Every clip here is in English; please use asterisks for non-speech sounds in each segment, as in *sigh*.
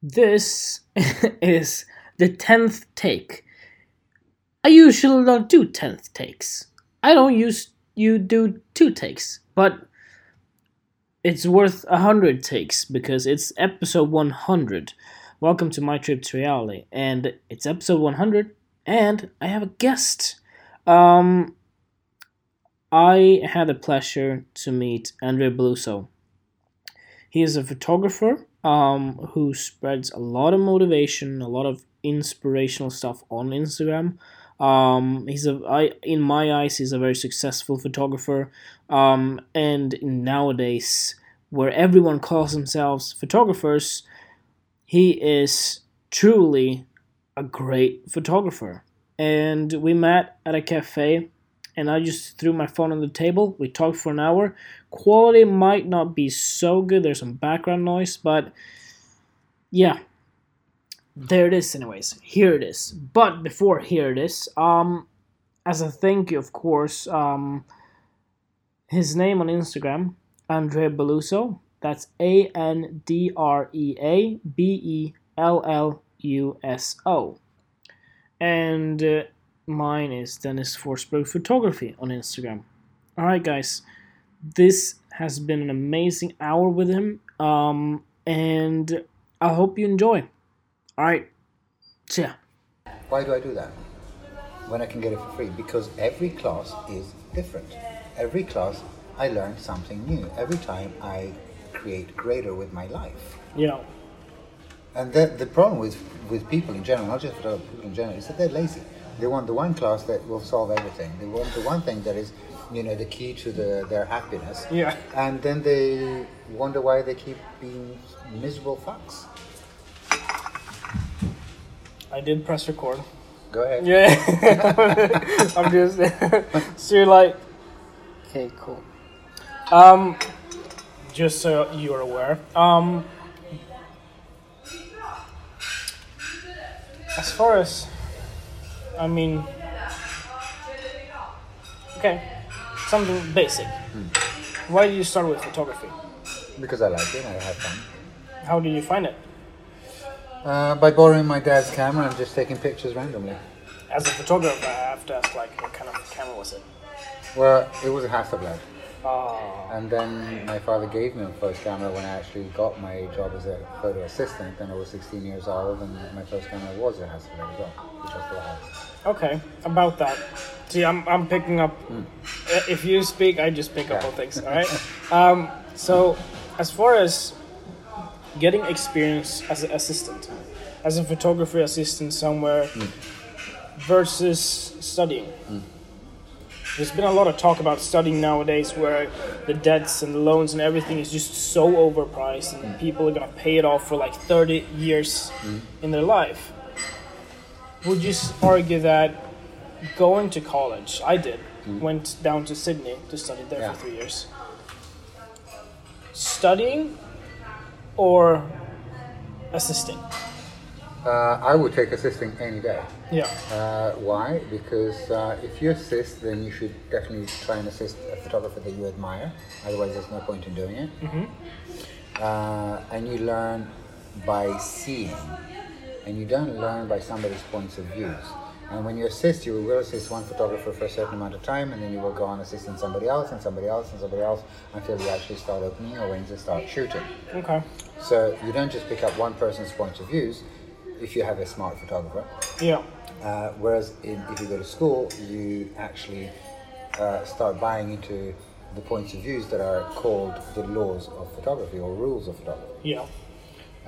This *laughs* is the 10th take. I usually don't do 10th takes. I don't use you do two takes, but it's worth a hundred takes because it's episode 100. Welcome to my trip to reality, and it's episode 100, and I have a guest. Um, I had the pleasure to meet Andrea Belluso. He is a photographer um, who spreads a lot of motivation, a lot of inspirational stuff on Instagram. Um, he's a I in my eyes he's a very successful photographer. Um, and nowadays, where everyone calls themselves photographers, he is truly a great photographer. And we met at a cafe and I just threw my phone on the table. We talked for an hour. Quality might not be so good. There's some background noise, but yeah. There it is anyways. Here it is. But before here it is, um as a thank you of course, um his name on Instagram, Andrea Belluso. That's A N D R E A B E L L U S O. And uh, mine is Dennis Forsberg Photography on Instagram. Alright, guys, this has been an amazing hour with him, um, and I hope you enjoy. Alright, see ya. Why do I do that? When I can get it for free? Because every class is different. Every class I learn something new. Every time I create greater with my life. Yeah, And the, the problem with, with people in general, not just people in general, is that they're lazy. They want the one class that will solve everything. They want the one thing that is, you know, the key to the, their happiness. Yeah. And then they wonder why they keep being miserable fucks. I did press record. Go ahead. Yeah, *laughs* I'm just *laughs* so you're like, okay, cool. Um, just so you're aware, um, as far as, I mean, okay, something basic. Why did you start with photography? Because I like it, I have fun. How did you find it? Uh, by borrowing my dad's camera and just taking pictures randomly. As a photographer, I have to ask, like, what kind of camera was it? Well, it was a Hasselblad. Oh, And then my father gave me my first camera when I actually got my job as a photo assistant, and I was 16 years old, and my first camera was a Hasselblad as well, which I still have. Okay, about that. See, I'm, I'm picking up. Hmm. If you speak, I just pick up Yeah. on things. All right. Um, so, as far as getting experience as an assistant, as a photography assistant somewhere, hmm. versus studying. Hmm. There's been a lot of talk about studying nowadays, where the debts and the loans and everything is just so overpriced, and people are gonna pay it off for like 30 years in their life would you argue that going to college, I did, went down to Sydney to study there Yeah. for three years. Studying or assisting? Uh, I would take assisting any day. Yeah. Uh, why? Because uh, if you assist, then you should definitely try and assist a photographer that you admire. Otherwise, there's no point in doing it. Uh, and you learn by seeing, and you don't learn by somebody's points of views. And when you assist, you will assist one photographer for a certain amount of time, and then you will go on assisting somebody else, and somebody else, and somebody else, until you actually start opening your wings and start shooting. Okay. So you don't just pick up one person's point of views if you have a smart photographer. Yeah. Uh, whereas in, if you go to school, you actually uh, start buying into the points of views that are called the laws of photography or rules of photography. Yeah.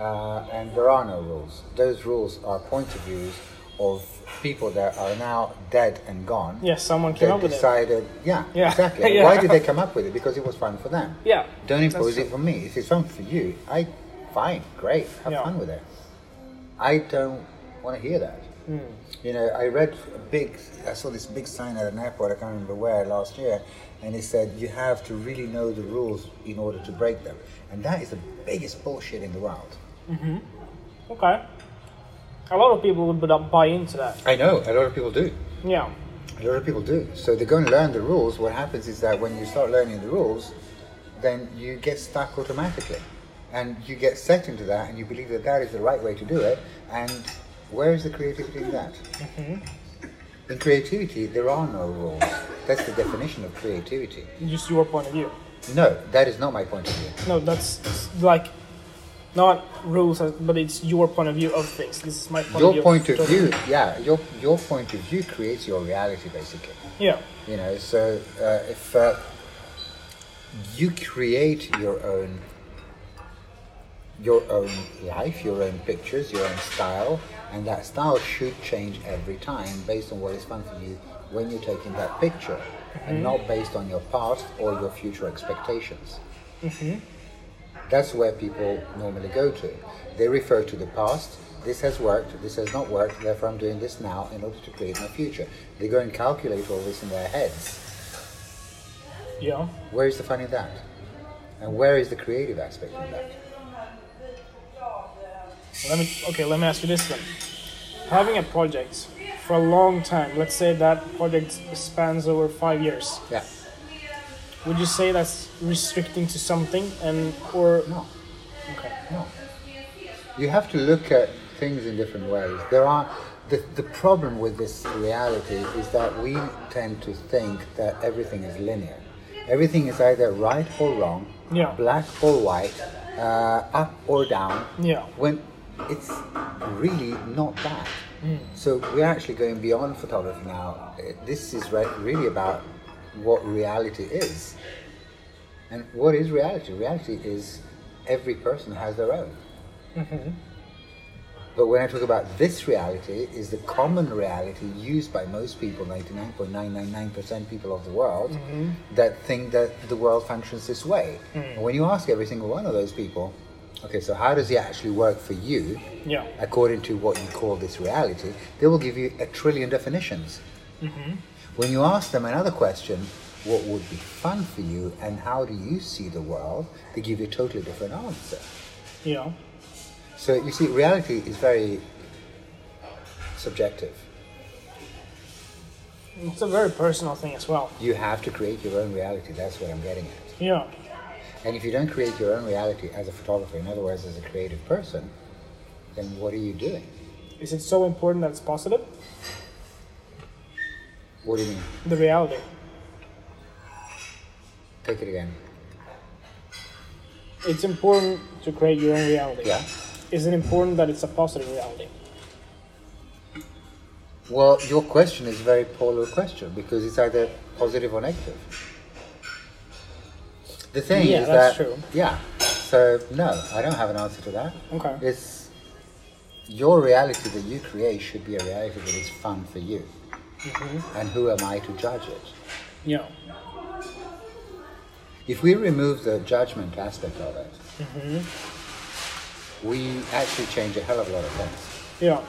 Uh, and there are no rules. Those rules are point of views of people that are now dead and gone. Yes, Someone came up with it. decided, yeah, Yeah. exactly. *laughs* Yeah. Why did they come up with it? Because it was fun for them. Yeah. Don't impose it for me. If it's fun for you, I fine, great, have Yeah. fun with it. I don't want to hear that. Hmm. You know, I read a big, I saw this big sign at an airport. I can't remember where last year, and it said you have to really know the rules in order to break them, and that is the biggest bullshit in the world. Okay. A lot of people would buy into that. I know a lot of people do. Yeah. A lot of people do. So they go and learn the rules. What happens is that when you start learning the rules, then you get stuck automatically. and you get set into that, and you believe that that is the right way to do it. And where is the creativity in that? Hmm. In creativity, there are no rules. That's the definition of creativity. Just your point of view. No, that is not my point of view. No, that's like not rules, but it's your point of view of things. This is my point of view. Your point of view, yeah, your your point of view creates your reality, basically. Yeah. You know, so uh, if uh, you create your own your own life, your own pictures, your own style, and that style should change every time based on what is fun for you when you're taking that picture, and not based on your past or your future expectations. That's where people normally go to. They refer to the past. This has worked. This has not worked. Therefore, I'm doing this now in order to create my future. They go and calculate all this in their heads. Yeah. Where is the fun in that? And where is the creative aspect in that? Let me okay. Let me ask you this then. Having a project for a long time, let's say that project spans over five years. Yeah. Would you say that's restricting to something, and or No. okay? No. You have to look at things in different ways. There are the, the problem with this reality is that we tend to think that everything is linear. Everything is either right or wrong, Yeah. black or white, uh, up or down. Yeah. When it's really not that. So we're actually going beyond photography now. This is re- really about what reality is. And what is reality? Reality is every person has their own. Mm-hmm. But when I talk about this reality, is the common reality used by most people, 99.999% people of the world, mm-hmm. that think that the world functions this way. Mm. And when you ask every single one of those people, okay, so how does it actually work for you, Yeah. according to what you call this reality, they will give you a trillion definitions. Mm-hmm. When you ask them another question, what would be fun for you and how do you see the world, they give you a totally different answer. Yeah. So you see, reality is very subjective. It's a very personal thing as well. You have to create your own reality. That's what I'm getting at. Yeah. And if you don't create your own reality as a photographer, in other words, as a creative person, then what are you doing? Is it so important that it's positive? What do you mean? The reality. Take it again. It's important to create your own reality. Yeah. Is it important that it's a positive reality? Well, your question is a very polar question because it's either positive or negative. The thing Yeah, is that's that true. yeah. So no, I don't have an answer to that. Okay. It's your reality that you create should be a reality that is fun for you. Mm-hmm. And who am I to judge it? Yeah. If we remove the judgment aspect of it, Mm-hmm. we actually change a hell of a lot of things. Yeah.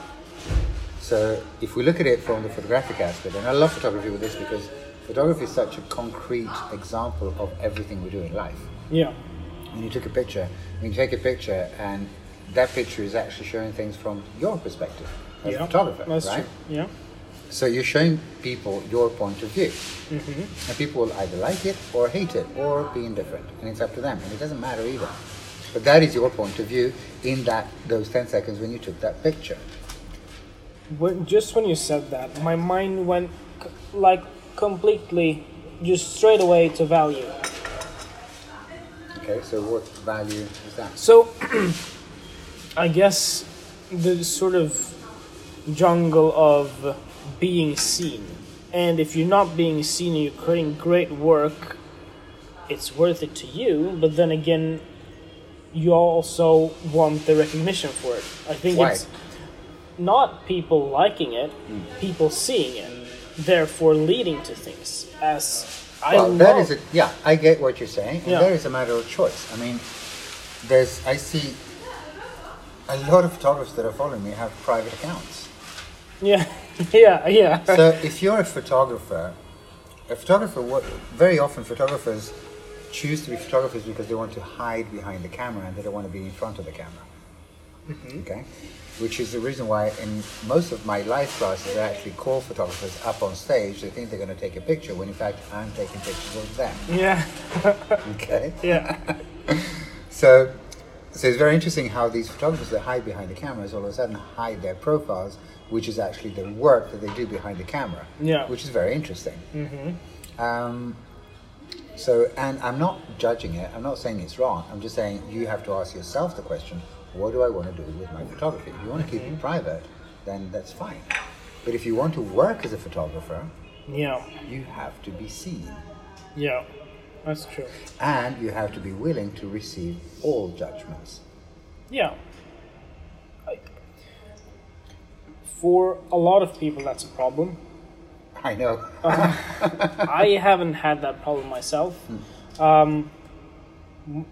So if we look at it from the photographic aspect, and I love photography with this because photography is such a concrete example of everything we do in life. Yeah. When you took a picture, when you take a picture and that picture is actually showing things from your perspective as yeah. a photographer, That's right? true. Yeah. So you're showing people your point of view. Mm-hmm. And people will either like it or hate it or be indifferent. And it's up to them. And it doesn't matter either. But that is your point of view in that those 10 seconds when you took that picture. When, just when you said that, my mind went c- like completely, just straight away to value. Okay, so what value is that? So, *clears throat* I guess the sort of jungle of being seen. And if you're not being seen and you're creating great work, it's worth it to you. But then again, you also want the recognition for it. I think Why? it's not people liking it, hmm. people seeing it, therefore leading to things. As I well, love, that is a, yeah, I get what you're saying. And Yeah. that is a matter of choice. I mean, there's, I see a lot of photographers that are following me have private accounts. yeah, *laughs* yeah, yeah. so if you're a photographer, a photographer, what, very often photographers choose to be photographers because they want to hide behind the camera and they don't want to be in front of the camera. Mm-hmm. Okay, which is the reason why in most of my live classes I actually call photographers up on stage. They think they're going to take a picture when in fact I'm taking pictures of them. yeah, *laughs* Okay, yeah, *laughs* so So it's very interesting how these photographers that hide behind the cameras all of a sudden hide their profiles, which is actually the work that they do behind the camera. Yeah. Which is very interesting. Mm-hmm. Um, so, and I'm not judging it. I'm not saying it's wrong. I'm just saying you have to ask yourself the question: What do I want to do with my photography? If you want to keep it private, then that's fine. But if you want to work as a photographer, Yeah. you have to be seen, Yeah. That's true. and you have to be willing to receive all judgments. Yeah. For a lot of people, that's a problem. I know. Um, *laughs* I haven't had that problem myself. Hmm. Um,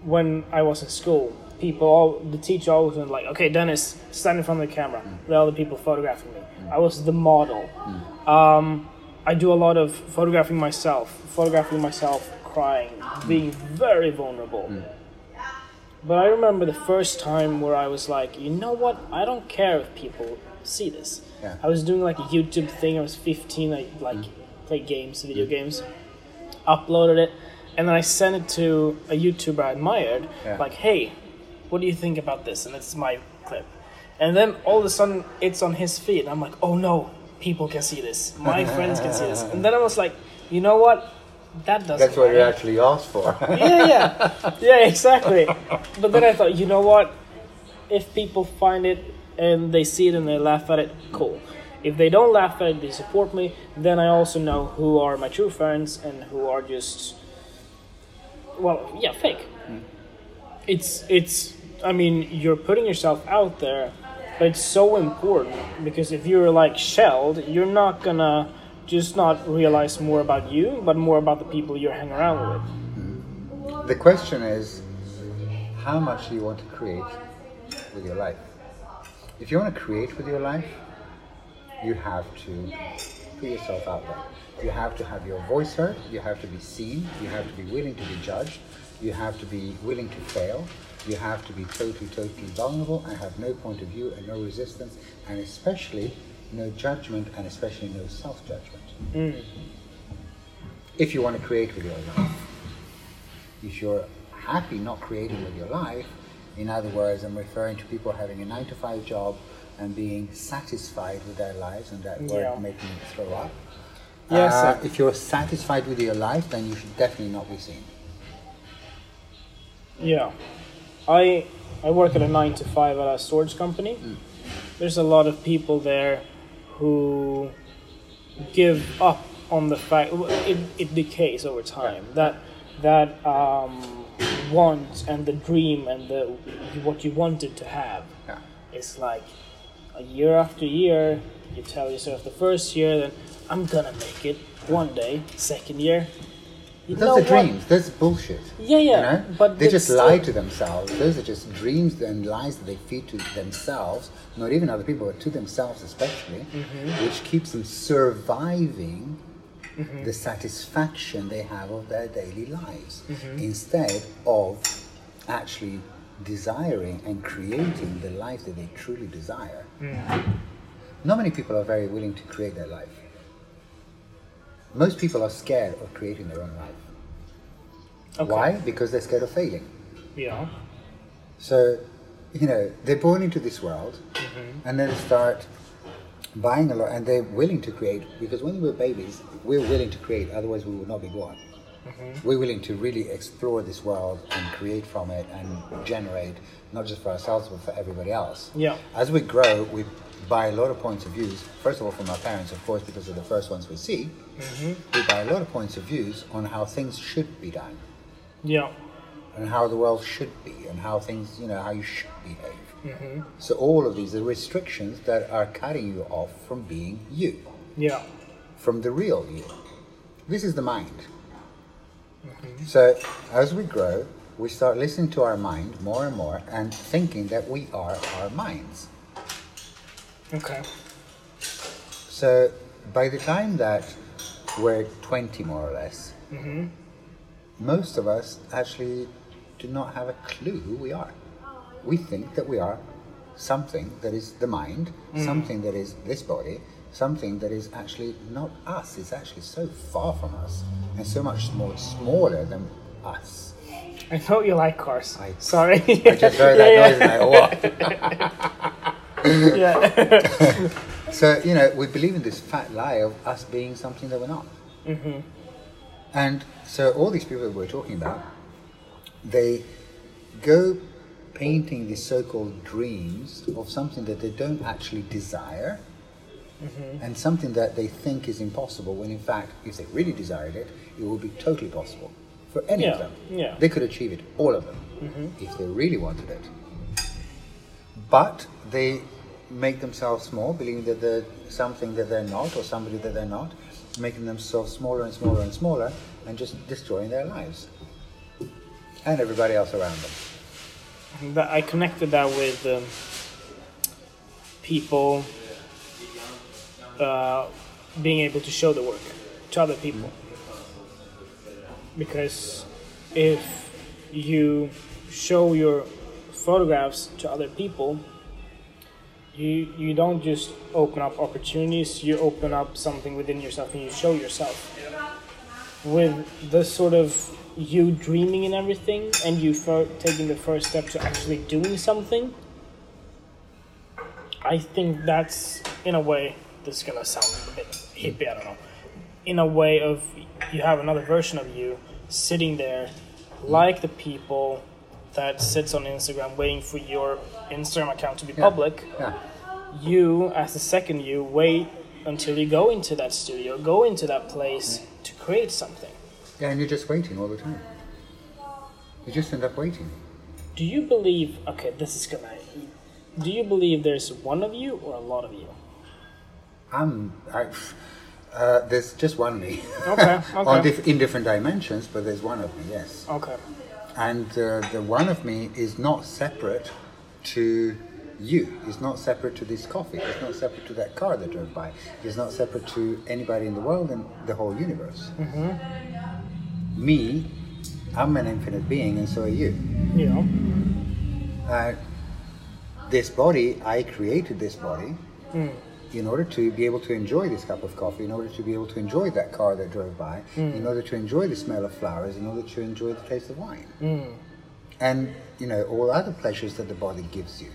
when I was in school, people, all, the teacher always went like, "Okay, Dennis, stand in front of the camera." Hmm. All the other people photographing me. Hmm. I was the model. Um, I do a lot of photographing myself, photographing myself crying, being very vulnerable. Hmm. But I remember the first time where I was like, you know what? I don't care if people see this. Yeah. I was doing like a YouTube thing. I was 15. I like hmm. played games, video hmm. games. Uploaded it, and then I sent it to a YouTuber I admired. Yeah. Like, hey, what do you think about this? And it's my clip. And then all of a sudden, it's on his feed. I'm like, oh no, people can see this. My friends can see this. *laughs* And then I was like, you know what? That doesn't. That's what you actually asked for. yeah, yeah, *laughs* yeah, exactly. But then I thought, you know what? If people find it and they see it and they laugh at it, cool. If they don't laugh at it, they support me. Then I also know who are my true friends and who are just, well, yeah, fake. Hmm. It's it's. I mean, you're putting yourself out there, but it's so important because if you're like shelled, you're not gonna just not realize more about you, but more about the people you're hanging around with. Mm-hmm. The question is, how much do you want to create with your life? If you want to create with your life, you have to put yourself out there. You have to have your voice heard, you have to be seen, you have to be willing to be judged, you have to be willing to fail, you have to be totally, totally vulnerable and have no point of view and no resistance, and especially no judgment and especially no self judgment. If you want to create with your life if you're happy not creating with your life, in other words, I'm referring to people having a nine to five job and being satisfied with their lives, and that word Yeah. making me throw up. Yes, Uh, if you're satisfied with your life, then you should definitely not be seen. Yeah, I I work at a nine to five at a storage company. There's a lot of people there who give up on the fact it, it decays over time. That that um, want and the dream and the what you wanted to have Yeah. is like a year after year. You tell yourself the first year, then I'm gonna make it one day. Second year, you Those are dreams. That's bullshit. Yeah, yeah, You know? but they just still- lie to themselves. Those are just dreams and lies that they feed to themselves, not even other people, but to themselves especially, Mm-hmm. which keeps them surviving the satisfaction they have of their daily lives Mm-hmm. instead of actually desiring and creating the life that they truly desire. Mm. Not many people are very willing to create their life. Most people are scared of creating their own life. Okay. Why? Because they're scared of failing. Yeah. So, you know, they're born into this world mm-hmm. and then start buying a lot and they're willing to create because when we're babies, we're willing to create, otherwise, we would not be born. Mm-hmm. We're willing to really explore this world and create from it and generate, not just for ourselves, but for everybody else. Yeah. As we grow, we buy a lot of points of views. First of all, from our parents, of course, because they're the first ones we see. Mm-hmm. We buy a lot of points of views on how things should be done Yeah. and how the world should be and how things, you know, how you should behave. Mm-hmm. So all of these are restrictions that are cutting you off from being you, Yeah. from the real you. This is the mind. Mm-hmm. So as we grow, we start listening to our mind more and more and thinking that we are our minds. Okay. So by the time that we're 20 more or less, mm-hmm. most of us actually do not have a clue who we are. We think that we are something that is the mind, mm. something that is this body, something that is actually not us. It's actually so far from us and so much more smaller than us. I thought you like cars. I- Sorry. *laughs* I just heard that noise and I, what? yeah. *laughs* *laughs* So, you know, we believe in this fat lie of us being something that we're not. Mm-hmm. And so, all these people that we're talking about, they go painting these so called dreams of something that they don't actually desire Mm-hmm. and something that they think is impossible, when in fact, if they really desired it, it would be totally possible for any Yeah, of them. yeah. Mm-hmm. They could achieve it, all of them, if they really wanted it. But they make themselves small, believing that they're something that they're not, or somebody that they're not, making themselves smaller and smaller and smaller, and just destroying their lives and everybody else around them. I connected that with um, people uh, being able to show the work to other people. Because if you show your photographs to other people, you you don't just open up opportunities. You open up something within yourself, and you show yourself. With this sort of you dreaming and everything, and you fir- taking the first step to actually doing something, I think that's in a way this is gonna sound a bit hippie. I don't know. In a way of you have another version of you sitting there, like the people that sits on Instagram waiting for your Instagram account to be public. Yeah. You, as the second you, wait until you go into that studio, go into that place to create something. Yeah, and you're just waiting all the time. You just end up waiting. Do you believe? Okay, this is gonna. Do you believe there's one of you or a lot of you? I'm. I, uh, there's just one me. Okay, *laughs* okay. in different dimensions, but there's one of me, yes. Okay. And uh, the one of me is not separate to you. It's not separate to this coffee. It's not separate to that car that drove by. It's not separate to anybody in the world and the whole universe. Mm-hmm. Me, I'm an infinite being, and so are you. You know. Uh, this body, I created this body mm. in order to be able to enjoy this cup of coffee, in order to be able to enjoy that car that drove by, mm. in order to enjoy the smell of flowers, in order to enjoy the taste of wine. Mm. And, you know, all other pleasures that the body gives you.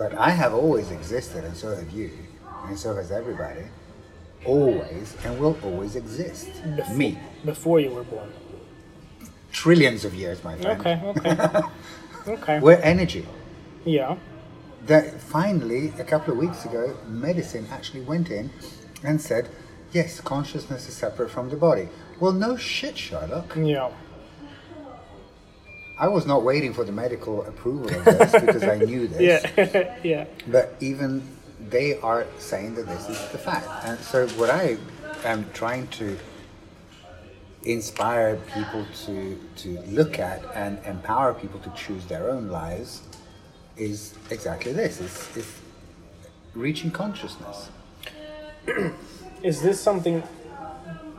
But I have always existed, and so have you, and so has everybody. Always, and will always exist. Before, Me. Before you were born. Trillions of years, my friend. Okay. Okay. *laughs* okay. We're energy. Yeah. that finally a couple of weeks ago medicine actually went in and said yes consciousness is separate from the body well no shit sherlock Yeah. I was not waiting for the medical approval of this because i knew *laughs* this Yeah. *laughs* yeah. but even they are saying that this is the fact and so what i am trying to inspire people to to look at and empower people to choose their own lives is exactly this it's, it's reaching consciousness *clears throat* Is this something?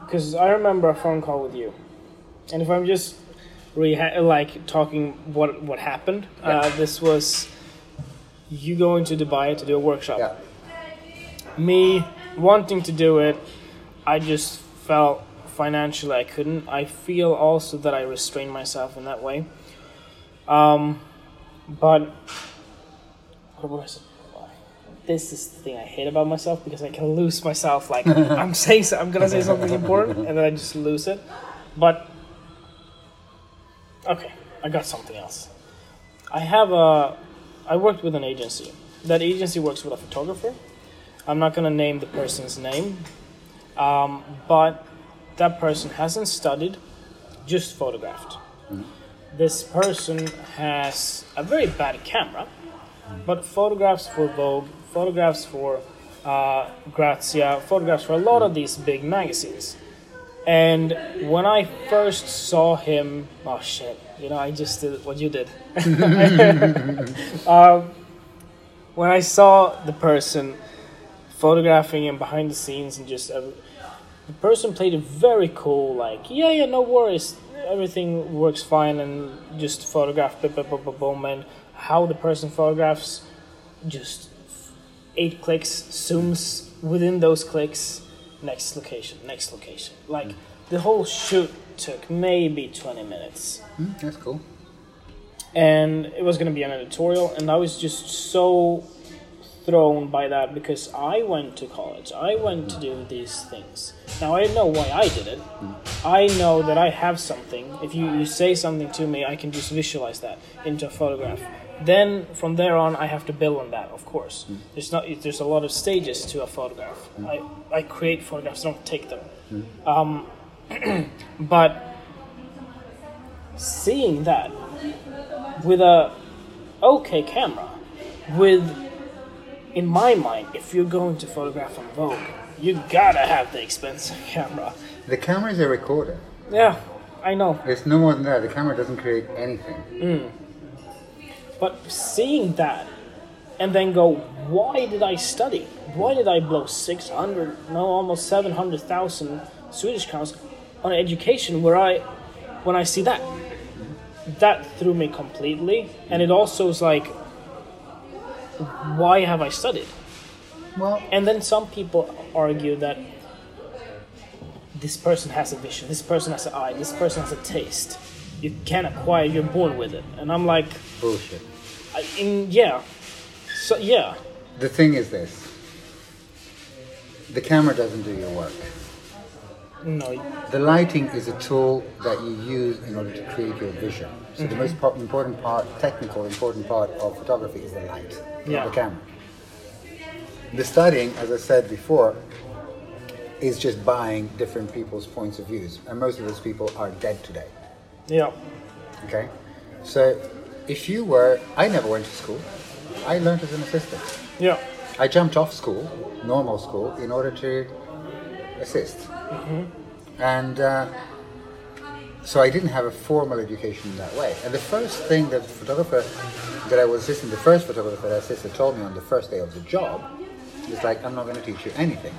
Because I remember a phone call with you, and if I'm just reha- like talking what what happened, uh, this was you going to Dubai to do a workshop. yeah Me wanting to do it, I just felt financially I couldn't. I feel also that I restrained myself in that way. Um, but what was this is the thing I hate about myself because I can lose myself. Like *laughs* I'm saying, so, I'm gonna say something important and then I just lose it. But okay, I got something else. I have a. I worked with an agency. That agency works with a photographer. I'm not gonna name the person's name, um, but that person hasn't studied, just photographed. This person has a very bad camera, but photographs for Vogue, photographs for uh, Grazia, photographs for a lot of these big magazines. And when I first saw him, oh shit, you know, I just did what you did. *laughs* um, when I saw the person photographing him behind the scenes and just every, the person played it very cool, like, yeah, yeah, no worries, everything works fine, and just photograph, boom, boom, boom, boom, boom, and how the person photographs, just eight clicks, zooms within those clicks, next location, next location. Like, the whole shoot took maybe 20 minutes. Hmm, that's cool. And it was going to be an editorial, and I was just so thrown by that because I went to college. I went to do these things. Now I know why I did it. I know that I have something. If you, you say something to me, I can just visualize that into a photograph. Then from there on, I have to build on that. Of course, mm. there's not. There's a lot of stages to a photograph. Mm. I, I create photographs, don't take them. Mm. Um, *clears throat* but seeing that with a okay camera, with in my mind, if you're going to photograph on Vogue, you gotta have the expensive *laughs* camera. The camera is a recorder. Yeah, I know. It's no more than that. The camera doesn't create anything. But seeing that and then go, why did I study? Why did I blow 600, no, almost 700,000 Swedish crowns on education where I, when I see that, that threw me completely. And it also was like, why have I studied? Well, And then some people argue that this person has a vision, this person has an eye, this person has a taste. You can't acquire, you're born with it. And I'm like, bullshit. I, in, yeah. So, yeah. The thing is this. The camera doesn't do your work. No, The lighting is a tool that you use in order to create your vision. So the mm-hmm. most po- important part, technical important part of photography is the light, Yeah. not the camera. The studying, as I said before, is just buying different people's points of views, and most of those people are dead today. yeah. Okay, so if you were, I never went to school. I learned as an assistant. Yeah. I jumped off school, normal school, in order to assist. And uh, so I didn't have a formal education in that way. And the first thing that the photographer that I was assisting, the first photographer that I assisted told me on the first day of the job, was like, I'm not going to teach you anything.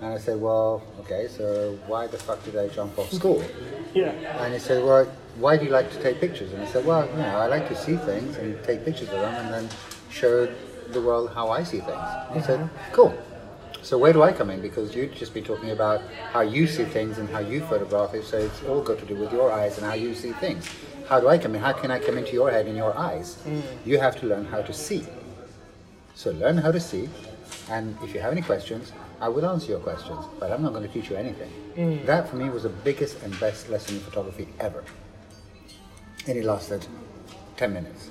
And I said, well, okay, so why the fuck did I jump off *laughs* school? Yeah. And he said, Well, why do you like to take pictures? And I said, Well, you know, I like to see things and take pictures of them and then show the world how I see things. He said, Cool. So where do I come in? Because you'd just be talking about how you see things and how you photograph it, so it's all got to do with your eyes and how you see things. How do I come in? How can I come into your head and your eyes? Mm. You have to learn how to see. So learn how to see, and if you have any questions, I will answer your questions, but I'm not going to teach you anything. Mm. That for me was the biggest and best lesson in photography ever. And it lasted 10 minutes.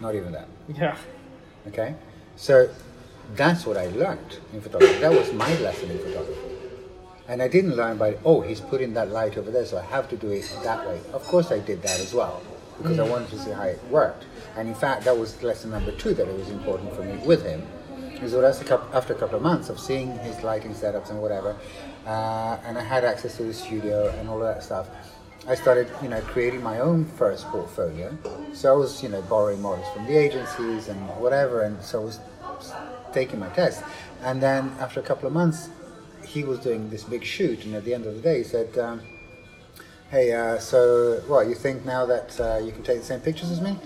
Not even that. Yeah. Okay? So that's what I learned in photography. That was my lesson in photography. And I didn't learn by, oh, he's putting that light over there, so I have to do it that way. Of course, I did that as well, because I wanted to see how it worked. And in fact, that was lesson number two that it was important for me with him. Is that after a couple, after a couple of months of seeing his lighting setups and whatever, uh, and I had access to the studio and all of that stuff, I started, you know, creating my own first portfolio. So I was, you know, borrowing models from the agencies and whatever, and so I was taking my test. And then after a couple of months, he was doing this big shoot, and at the end of the day, he said, um, "Hey, uh, so what? You think now that uh, you can take the same pictures as me?"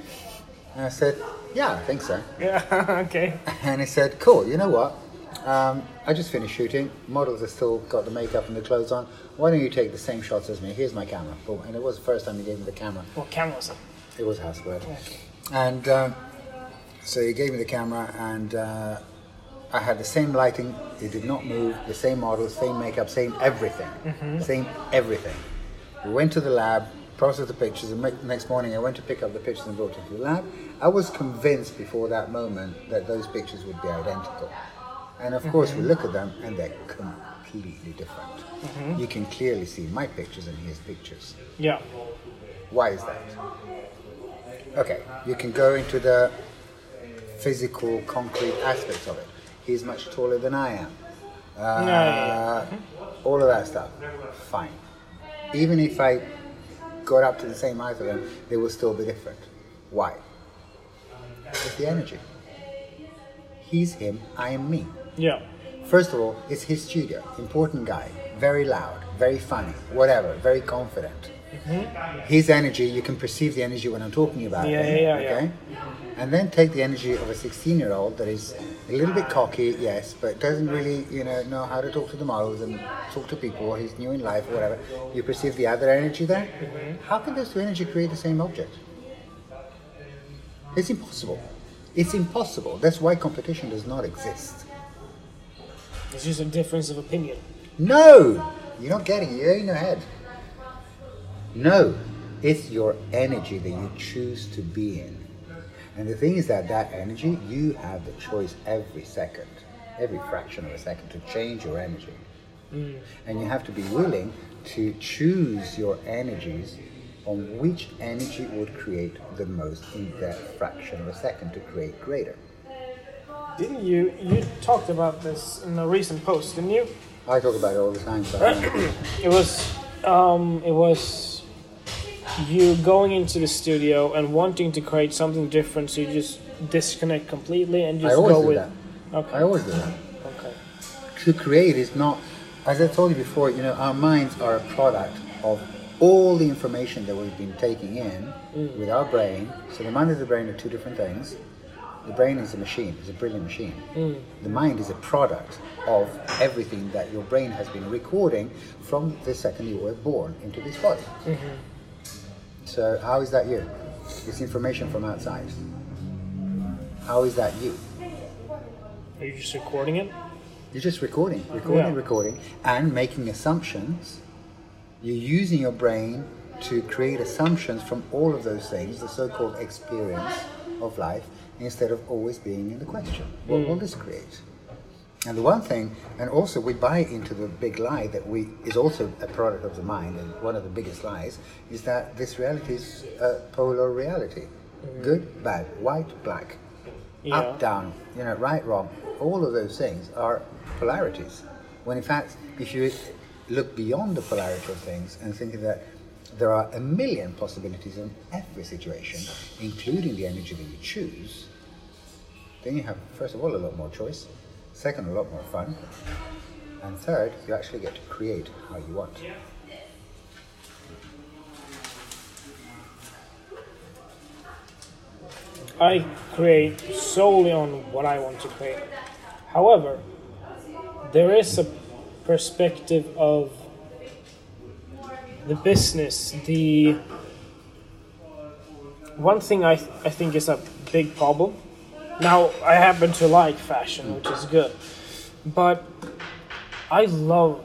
And I said, "Yeah, I think so." Yeah. *laughs* okay. And he said, "Cool. You know what? Um, I just finished shooting. Models have still got the makeup and the clothes on. Why don't you take the same shots as me? Here's my camera." Boom. And it was the first time he gave me the camera. What camera was it? It was Hasselblad. And um, so he gave me the camera, and uh, I had the same lighting. It did not move. The same model, same makeup, same everything. Same everything. We went to the lab, processed the pictures, and next morning I went to pick up the pictures and brought them to the lab. I was convinced before that moment that those pictures would be identical. And of course, we look at them, and they're completely different. You can clearly see my pictures and his pictures. Yeah. Why is that? Okay, you can go into the physical, concrete aspects of it. He's much taller than I am. Uh, yeah, All of that stuff. Fine. Even if I got up to the same height of him, they will still be different. Why? It's the energy. He's him, I am me. Yeah. First of all, it's his studio. Important guy. Very loud, very funny, whatever, very confident. Mm-hmm. His energy, you can perceive the energy when I'm talking about Yeah, it. yeah, yeah, okay? And then take the energy of a 16 year old that is a little bit cocky, yes, but doesn't really, you know, know how to talk to the models and talk to people. He's new in life or whatever. You perceive the other energy there. Mm-hmm. How can those two energy create the same object? It's impossible. It's impossible. That's why competition does not exist. It's just a difference of opinion. No! You're not getting it. You're in your head. No. It's your energy that you choose to be in. And the thing is that that energy, you have the choice every second, every fraction of a second to change your energy. Mm. And you have to be willing to choose your energies on which energy would create the most in that fraction of a second to create greater. Didn't you? You talked about this in a recent post, didn't you? I talk about it all the time. So *clears throat* It was, um, it was you going into the studio and wanting to create something different, so you just disconnect completely and just I always go do with. that. Okay. I always do that. okay. to create is not, as I told you before, you know, our minds are a product of all the information that we've been taking in with our brain. So the mind and the brain are two different things. The brain is a machine, it's a brilliant machine. Mm. The mind is a product of everything that your brain has been recording from the second you were born into this body. Mm-hmm. So how is that you? It's information from outside. How is that you? Are you just recording it? You're just recording, recording, Yeah. recording, and making assumptions. You're using your brain to create assumptions from all of those things, the so called experience of life, instead of always being in the question. What hmm. will this create? And the one thing, and also we buy into the big lie that we is also a product of the mind, and one of the biggest lies is that this reality is a polar reality, hmm. good, bad, white, black, Yeah. up, down, you know, right, wrong. All of those things are polarities. When in fact, if you look beyond the polarity of things and think that there are a million possibilities in every situation, including the energy that you choose, then you have, first of all, a lot more choice, second, a lot more fun, and third, you actually get to create how you want. I create solely on what I want to create. However, there is a perspective of the business. The one thing I, I think is a big problem. Now, I happen to like fashion, which is good, but I love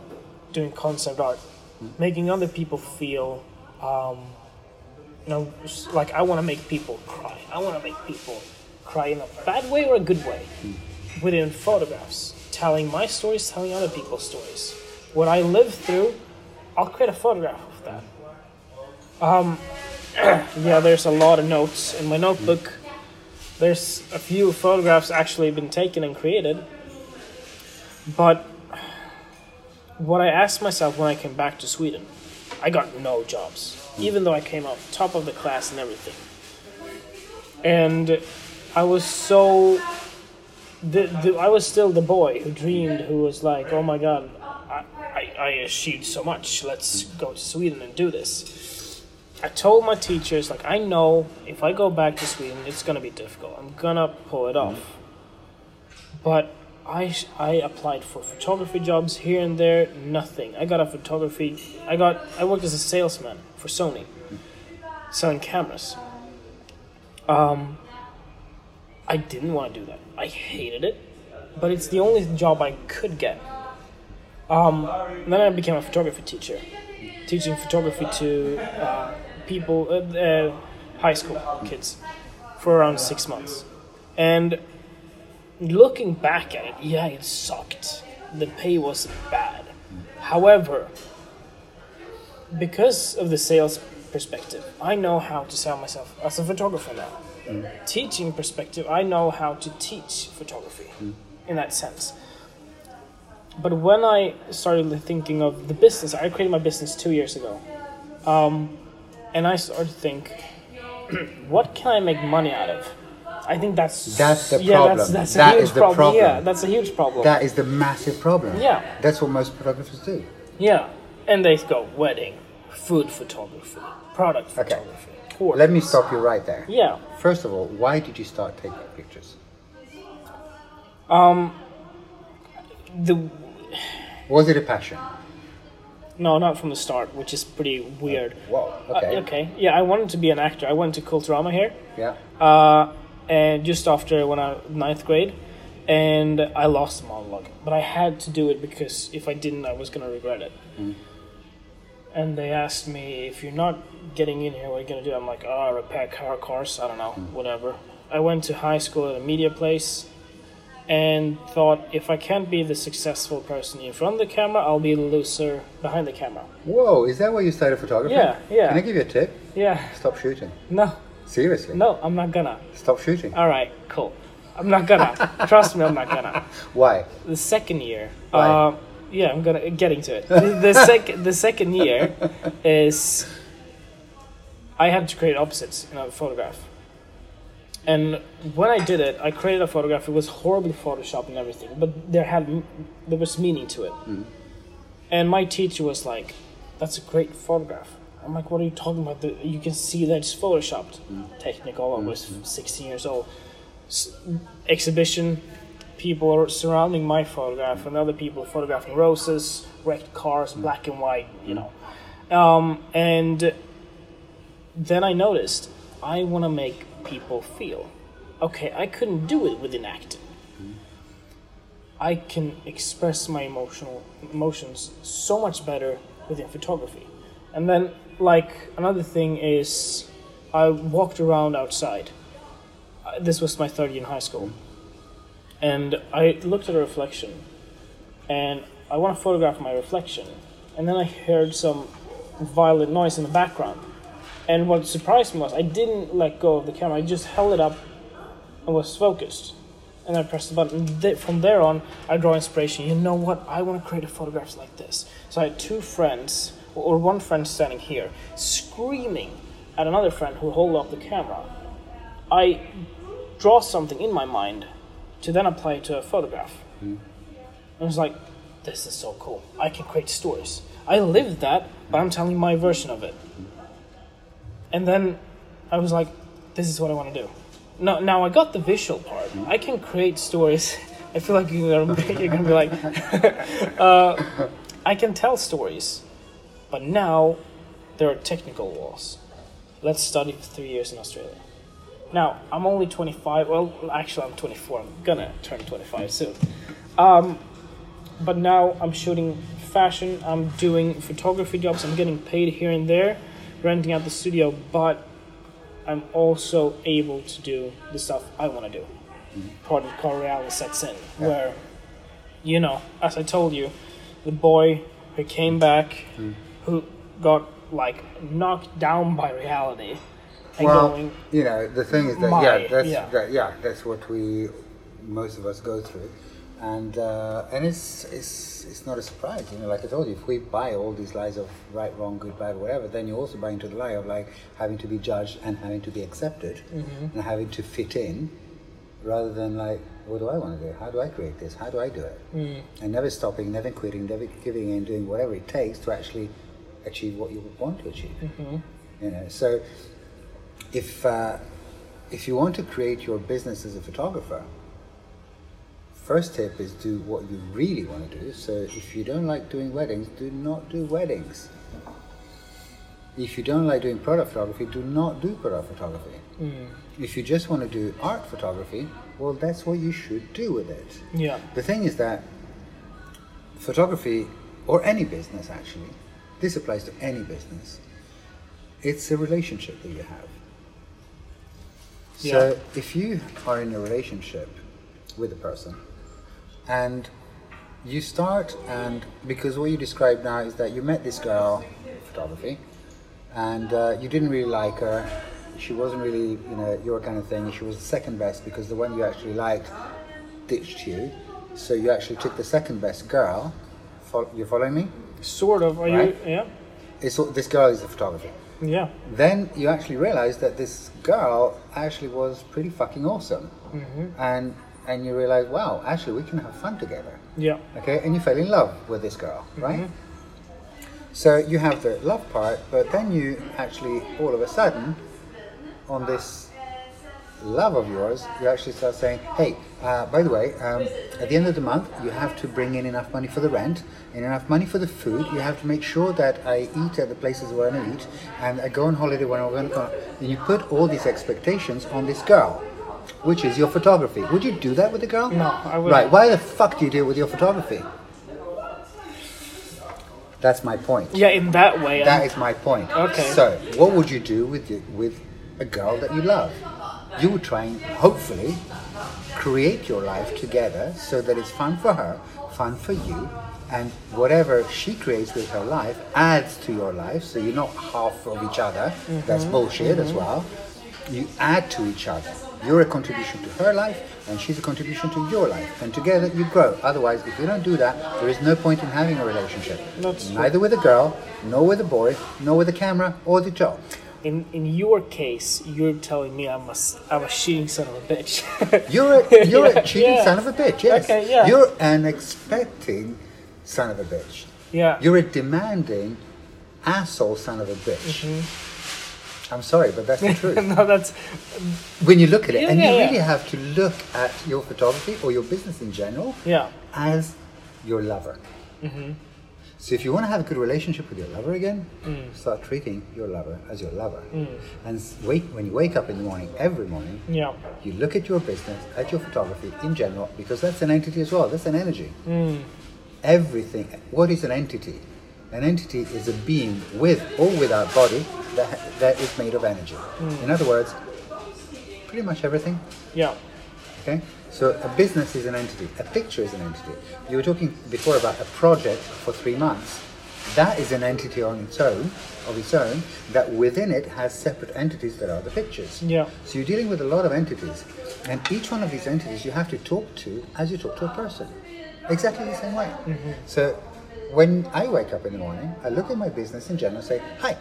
doing concept art, making other people feel um, you know, like I want to make people cry. I want to make people cry in a bad way or a good way within photographs, telling my stories, telling other people's stories. What I live through, I'll create a photograph of that. Um, *clears throat* yeah, there's a lot of notes in my notebook. There's a few photographs actually been taken and created, but what I asked myself when I came back to Sweden, I got no jobs, hmm. even though I came out top of the class and everything. And I was so. The, the, I was still the boy who dreamed, who was like, oh my god, I, I, I achieved so much, let's go to Sweden and do this. I told my teachers, like, I know if I go back to Sweden, it's gonna be difficult. I'm gonna pull it off. But I I applied for photography jobs here and there, nothing. I got a photography. I got I worked as a salesman for Sony, selling cameras. Um, I didn't want to do that. I hated it, but it's the only job I could get. Um, then I became a photography teacher, teaching photography to uh, people, uh, uh, high school kids, for around six months, and looking back at it, yeah, it sucked. The pay was bad. However, because of the sales perspective, I know how to sell myself as a photographer now. Teaching perspective, I know how to teach photography in that sense. But when I started thinking of the business, I created my business two years ago. Um, and I started to think, *clears throat* what can I make money out of? I think that's That's the yeah, problem. That's, that's That a huge is the problem. problem. Yeah, that's a huge problem. That is the massive problem. Yeah. That's what most photographers do. yeah, and they go wedding, food photography, product Okay. photography. portraits. Let me stop you right there. Yeah. First of all, why did you start taking pictures? Um, the Was it a passion? No, not from the start, which is pretty weird. Whoa. Uh, Okay. okay. Yeah, I wanted to be an actor. I went to Kulturama here, Yeah. uh, and just after when I ninth grade, and I lost the monologue. But I had to do it because if I didn't, I was gonna regret it. And they asked me if you're not getting in here, what are you gonna do? I'm like, oh, repair car cars. I don't know, whatever. I went to high school at a media place, and thought if I can't be the successful person in front of the camera, I'll be the loser behind the camera. Whoa, is that why you started photography? Yeah, yeah. Can I give you a tip? Yeah. Stop shooting. No, Seriously. no, I'm not gonna. Stop shooting. All right, cool. I'm not gonna. *laughs* Trust me, I'm not gonna. Why? The second year. Why? Uh, yeah, I'm gonna getting to it. The, the *laughs* second the second year is I had to create opposites in a photograph. And when I did it, I created a photograph. It was horribly photoshopped and everything, but there had there was meaning to it. Mm-hmm. And my teacher was like, "That's a great photograph." I'm like, "What are you talking about? The, you can see that it's photoshopped." Mm-hmm. Technical. I was mm-hmm. 16 years old. S- exhibition. People are surrounding my photograph, and other people photographing roses, wrecked cars, black and white. You know, um, and then I noticed I want to make people feel. Okay, I couldn't do it within acting. I can express my emotional emotions so much better within photography. And then, like another thing is, I walked around outside. Uh, This was my third year in high school, and I looked at a reflection, and I want to photograph my reflection, and then I heard some violent noise in the background. And what surprised me was I didn't let go of the camera. I just held it up and was focused. And I pressed the button. Th- from there on, I draw inspiration. You know what? I want to create photographs like this. So I had two friends, or one friend standing here, screaming at another friend who hold up the camera. I draw something in my mind to then apply it to a photograph. Hmm. And I was like, this is so cool. I can create stories. I lived that, but I'm telling my version of it. Hmm. And then I was like, this is what I want to do. Now, now I got the visual part. I can create stories. *laughs* I feel like you're gonna, you're gonna be like, *laughs* uh, I can tell stories, but now there are technical walls. Let's study for three years in Australia. Now I'm only 25. Well, actually I'm 24. I'm gonna turn 25 soon. Um, but now I'm shooting fashion. I'm doing photography jobs. I'm getting paid here and there, renting out the studio. But I'm also able to do the stuff I want to do. Project Car Reality sets in, where, you know, as I told you, the boy who came back, hmm. who got like knocked down by reality, and Well, going, you know, the thing is that My- yeah, that's yeah. That, yeah, that's what we most of us go through, and uh, and it's it's it's not a surprise. You know, like I told you, if we buy all these lies of right, wrong, good, bad, whatever, then you also buy into the lie of like having to be judged and having to be accepted Mm-hmm. and having to fit in, rather than like, what do I want to do? How do I create this? How do I do it? Mm. And never stopping, never quitting, never giving in, doing whatever it takes to actually achieve what you want to achieve. Mm-hmm. You know, so if uh, if you want to create your business as a photographer, first tip is do what you really want to do. So if you don't like doing weddings, do not do weddings. If you don't like doing product photography, do not do product photography. Hmm. If you just want to do art photography, well, that's what you should do with it. yeah, The thing is that photography, or any business actually, this applies to any business, it's a relationship that you have. So Yeah. if you are in a relationship with a person and you start and because what you described now is that you met this girl photography and uh, you didn't really like her. She wasn't really you know your kind of thing. She was the second best because the one you actually liked ditched you. So you actually took the second best girl. Fol- you following me? Sort of. Are Right. you? Yeah, it's, this girl is a photographer. Yeah, then you actually realize that this girl actually was pretty fucking awesome. And and you realize wow actually we can have fun together yeah. okay and you fell in love with this girl right So you have the love part, but then you actually all of a sudden, on this love of yours, you actually start saying, "Hey, uh, by the way, um, at the end of the month, you have to bring in enough money for the rent and enough money for the food. You have to make sure that I eat at the places where I eat, and I go on holiday when I want to go." And you put all these expectations on this girl, which is your photography. Would you do that with a girl? No, I wouldn't. Right? Why the fuck do you do it with your photography? That's my point. Yeah, in that way. That I'm- is my point. Okay. So, what would you do with you, with a girl that you love? You would try and hopefully create your life together so that it's fun for her, fun for you, and whatever she creates with her life adds to your life. So you're not half of each other. That's mm-hmm. bullshit as mm-hmm. well. You add to each other. You're a contribution to her life, and she's a contribution to your life, and together you grow. Otherwise, if you don't do that, there is no point in having a relationship. That's true. Neither with a girl, nor with a boy, nor with a camera or the job. in in your case, you're telling me I'm a I'm a cheating son of a bitch. *laughs* You're a, you're Yeah, a cheating yeah. son of a bitch. Yes. Okay, yeah. You're an expecting son of a bitch. yeah. You're a demanding asshole son of a bitch. Mm-hmm. I'm sorry, but that's the *laughs* truth. no, that's when you look at it, Yeah, and yeah, you yeah. really have to look at your photography or your business in general yeah. as your lover. Mm-hmm. So if you want to have a good relationship with your lover again, Mm. start treating your lover as your lover. And s- wake, when you wake up in the morning, every morning, Yeah. you look at your business, at your photography in general, because that's an entity as well. That's an energy. Mm. Everything. What is an entity? An entity is a being with or without body that, that is made of energy. Hmm. In other words, pretty much everything. Yeah. Okay? So a business is an entity. A picture is an entity. You were talking before about a project for three months. That is an entity on its own, of its own, that within it has separate entities that are the pictures. Yeah. So you're dealing with a lot of entities, and each one of these entities you have to talk to as you talk to a person, exactly the same way. Mm-hmm. So when I wake up in the morning, I look at my business in general and say, "Hi,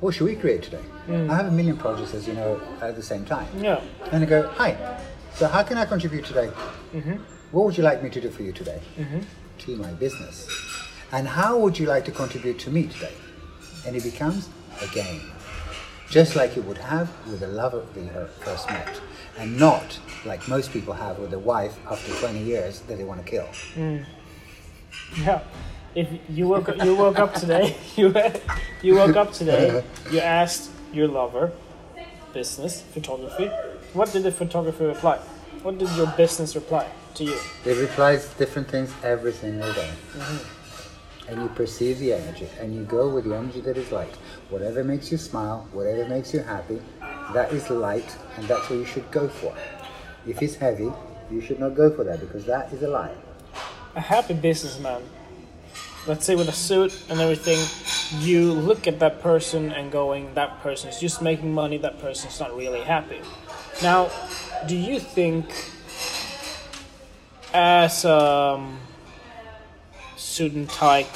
what should we create today?" Hmm. I have a million projects, as you know, at the same time. Yeah. And I go, "Hi, so how can I contribute today? Mm-hmm. What would you like me to do for you today? Mm-hmm. To my business. And how would you like to contribute to me today?" And it becomes a game just like you would have with a lover that you first met, and not like most people have with a wife after 20 years that they want to kill. Hmm. Yeah. If you woke up, you woke up today, *laughs* you you woke up today, you asked your lover, business, photography. What did the photographer reply? What did your business reply to you? It replies different things every single day. Mm-hmm. And you perceive the energy, and you go with the energy that is light. Whatever makes you smile, whatever makes you happy, that is light, and that's what you should go for. If it's heavy, you should not go for that because that is a lie. A happy businessman, let's say with a suit and everything, you look at that person and going, that person's just making money, that person's not really happy. Now, do you think, as a um, and tie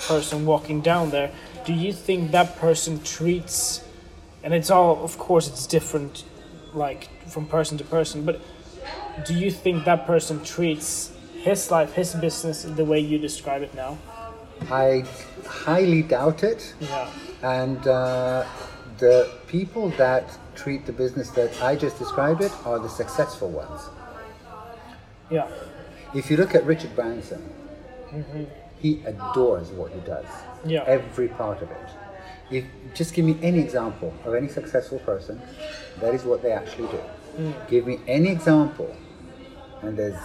person walking down there, do you think that person treats, and it's all, of course, it's different, like from person to person, but do you think that person treats his life, his business, the way you describe it now? I highly doubt it. Yeah. And uh, the people that treat the business that I just described it are the successful ones. Yeah. If you look at Richard Branson, he adores what he does. Yeah. Every part of it. If just give me any example of any successful person, that is what they actually do. Give me any example, and there's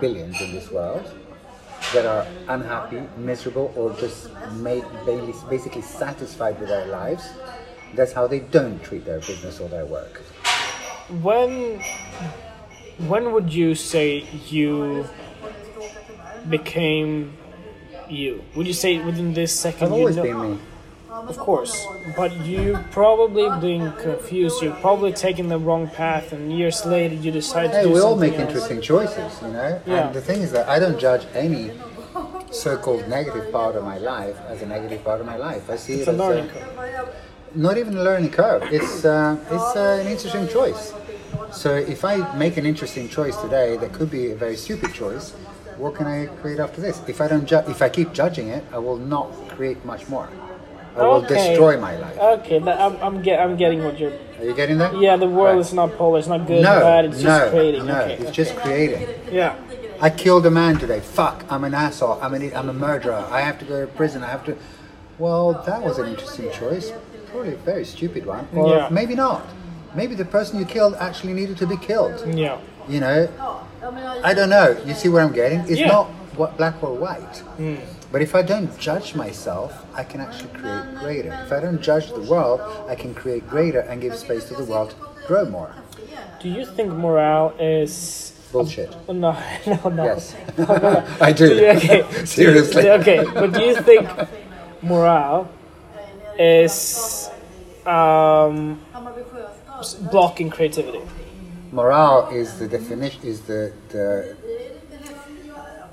billions in this world that are unhappy, miserable, or just made basically satisfied with their lives. That's how they don't treat their business or their work. When when would you say you became you? Would you say within this 2nd I've always know- been me. Of course, but you probably being confused. You're probably taking the wrong path, and years later you decide to Hey, do we all make else. interesting choices, you know. Yeah. And the thing is that I don't judge any so-called negative part of my life as a negative part of my life. I see It's it a as learning a, curve. not even a learning curve. It's uh, it's uh, an interesting choice. So if I make an interesting choice today, that could be a very stupid choice. what can I create after this? If I don't, ju- if I keep judging it, I will not create much more. I will destroy my life. Okay, that, I'm, I'm, get, I'm getting what you're. Are you getting that? Yeah, the world Right. is not polar. It's not good, no, bad. It's no, just creating. no. okay. It's just creating. Yeah. I killed a man today. Fuck, I'm an asshole. I'm an, I'm a murderer. I have to go to prison. I have to. Well, that was an interesting choice. Probably a very stupid one. Or Yeah. maybe not. Maybe the person you killed actually needed to be killed. Yeah. You know, I don't know. You see where I'm getting? It's Yeah. not what black or white. Hmm. But if I don't judge myself, I can actually create greater. If I don't judge the world, I can create greater and give space to the world to grow more. Do you think morale is? Bullshit. Oh, no, *laughs* no, no. Yes. *laughs* No, no, no. *laughs* I do. you- okay. Seriously. Okay, but do you think morale is um, blocking creativity? Morale is the definition. Is the the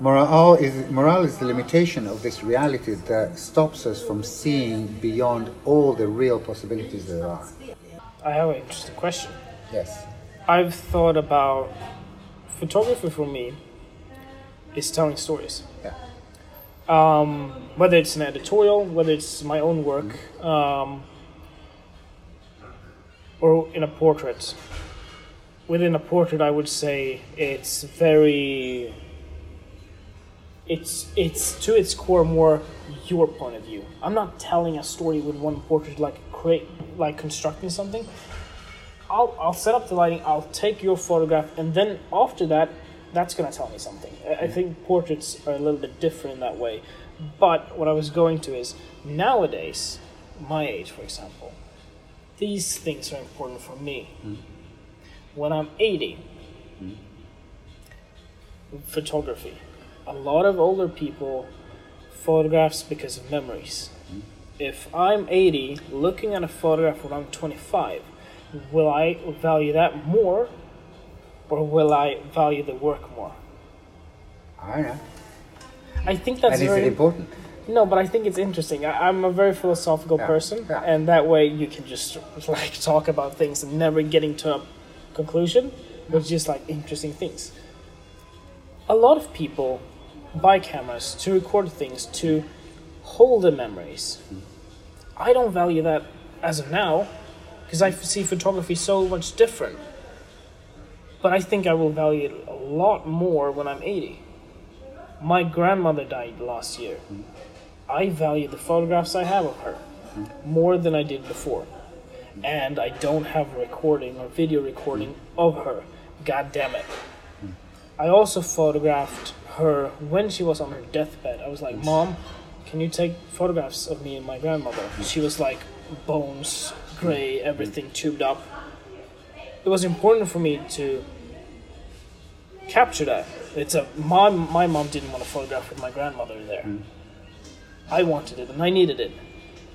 morale is morale is the limitation of this reality that stops us from seeing beyond all the real possibilities there are. I have an interesting question. Yes. I've thought about photography for me is telling stories. Yeah. um, whether it's an editorial, whether it's my own work, um, or in a portrait. Within a portrait, I would say it's very. It's it's to its core more your point of view. I'm not telling a story with one portrait like create like constructing something. I'll I'll set up the lighting. I'll take your photograph, and then after that, that's gonna tell me something. I, I think portraits are a little bit different in that way. But what I was going to is nowadays, my age, for example, these things are important for me. Mm-hmm. When I'm 80, mm-hmm. photography. A lot of older people photographs because of memories. If I'm 80, looking at a photograph when I'm 25, will I value that more or will I value the work more? I don't know. I think that's very important? no, but I think it's interesting. I, I'm a very philosophical Yeah, person, yeah. and that way you can just like talk about things and never getting to a conclusion, but just like interesting things. A lot of people buy cameras to record things to hold the memories. I don't value that as of now because I see photography so much different. But I think I will value it a lot more when I'm 80. My grandmother died last year. I value the photographs I have of her more than I did before. And I don't have a recording or video recording of her. God damn it. I also photographed her when she was on her deathbed. I was like, Mom, can you take photographs of me and my grandmother? She was like bones, gray, mm-hmm. everything tubed up. It was important for me to capture that. It's a my my mom didn't want to photograph with my grandmother there. Mm-hmm. I wanted it and I needed it.